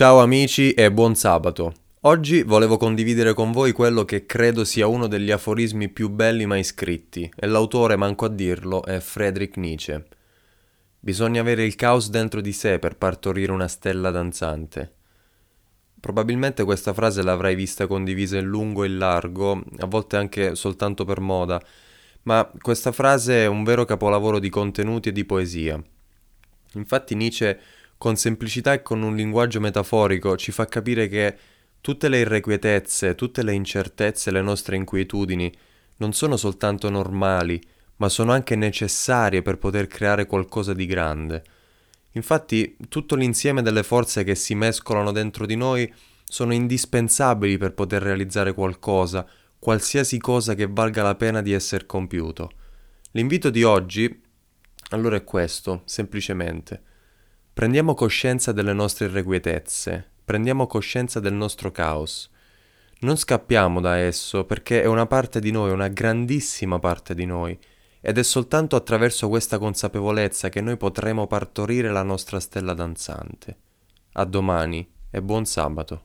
Ciao amici e buon sabato. Oggi volevo condividere con voi quello che credo sia uno degli aforismi più belli mai scritti, e l'autore, manco a dirlo, è Friedrich Nietzsche. Bisogna avere il caos dentro di sé per partorire una stella danzante. Probabilmente questa frase l'avrai vista condivisa in lungo e in largo, a volte anche soltanto per moda, ma questa frase è un vero capolavoro di contenuti e di poesia. Infatti Nietzsche con semplicità e con un linguaggio metaforico ci fa capire che tutte le irrequietezze, tutte le incertezze, le nostre inquietudini non sono soltanto normali, ma sono anche necessarie per poter creare qualcosa di grande. Infatti tutto l'insieme delle forze che si mescolano dentro di noi sono indispensabili per poter realizzare qualcosa, qualsiasi cosa che valga la pena di essere compiuto. L'invito di oggi allora è questo, semplicemente. Prendiamo coscienza delle nostre irrequietezze, prendiamo coscienza del nostro caos. Non scappiamo da esso perché è una parte di noi, una grandissima parte di noi, ed è soltanto attraverso questa consapevolezza che noi potremo partorire la nostra stella danzante. A domani e buon sabato.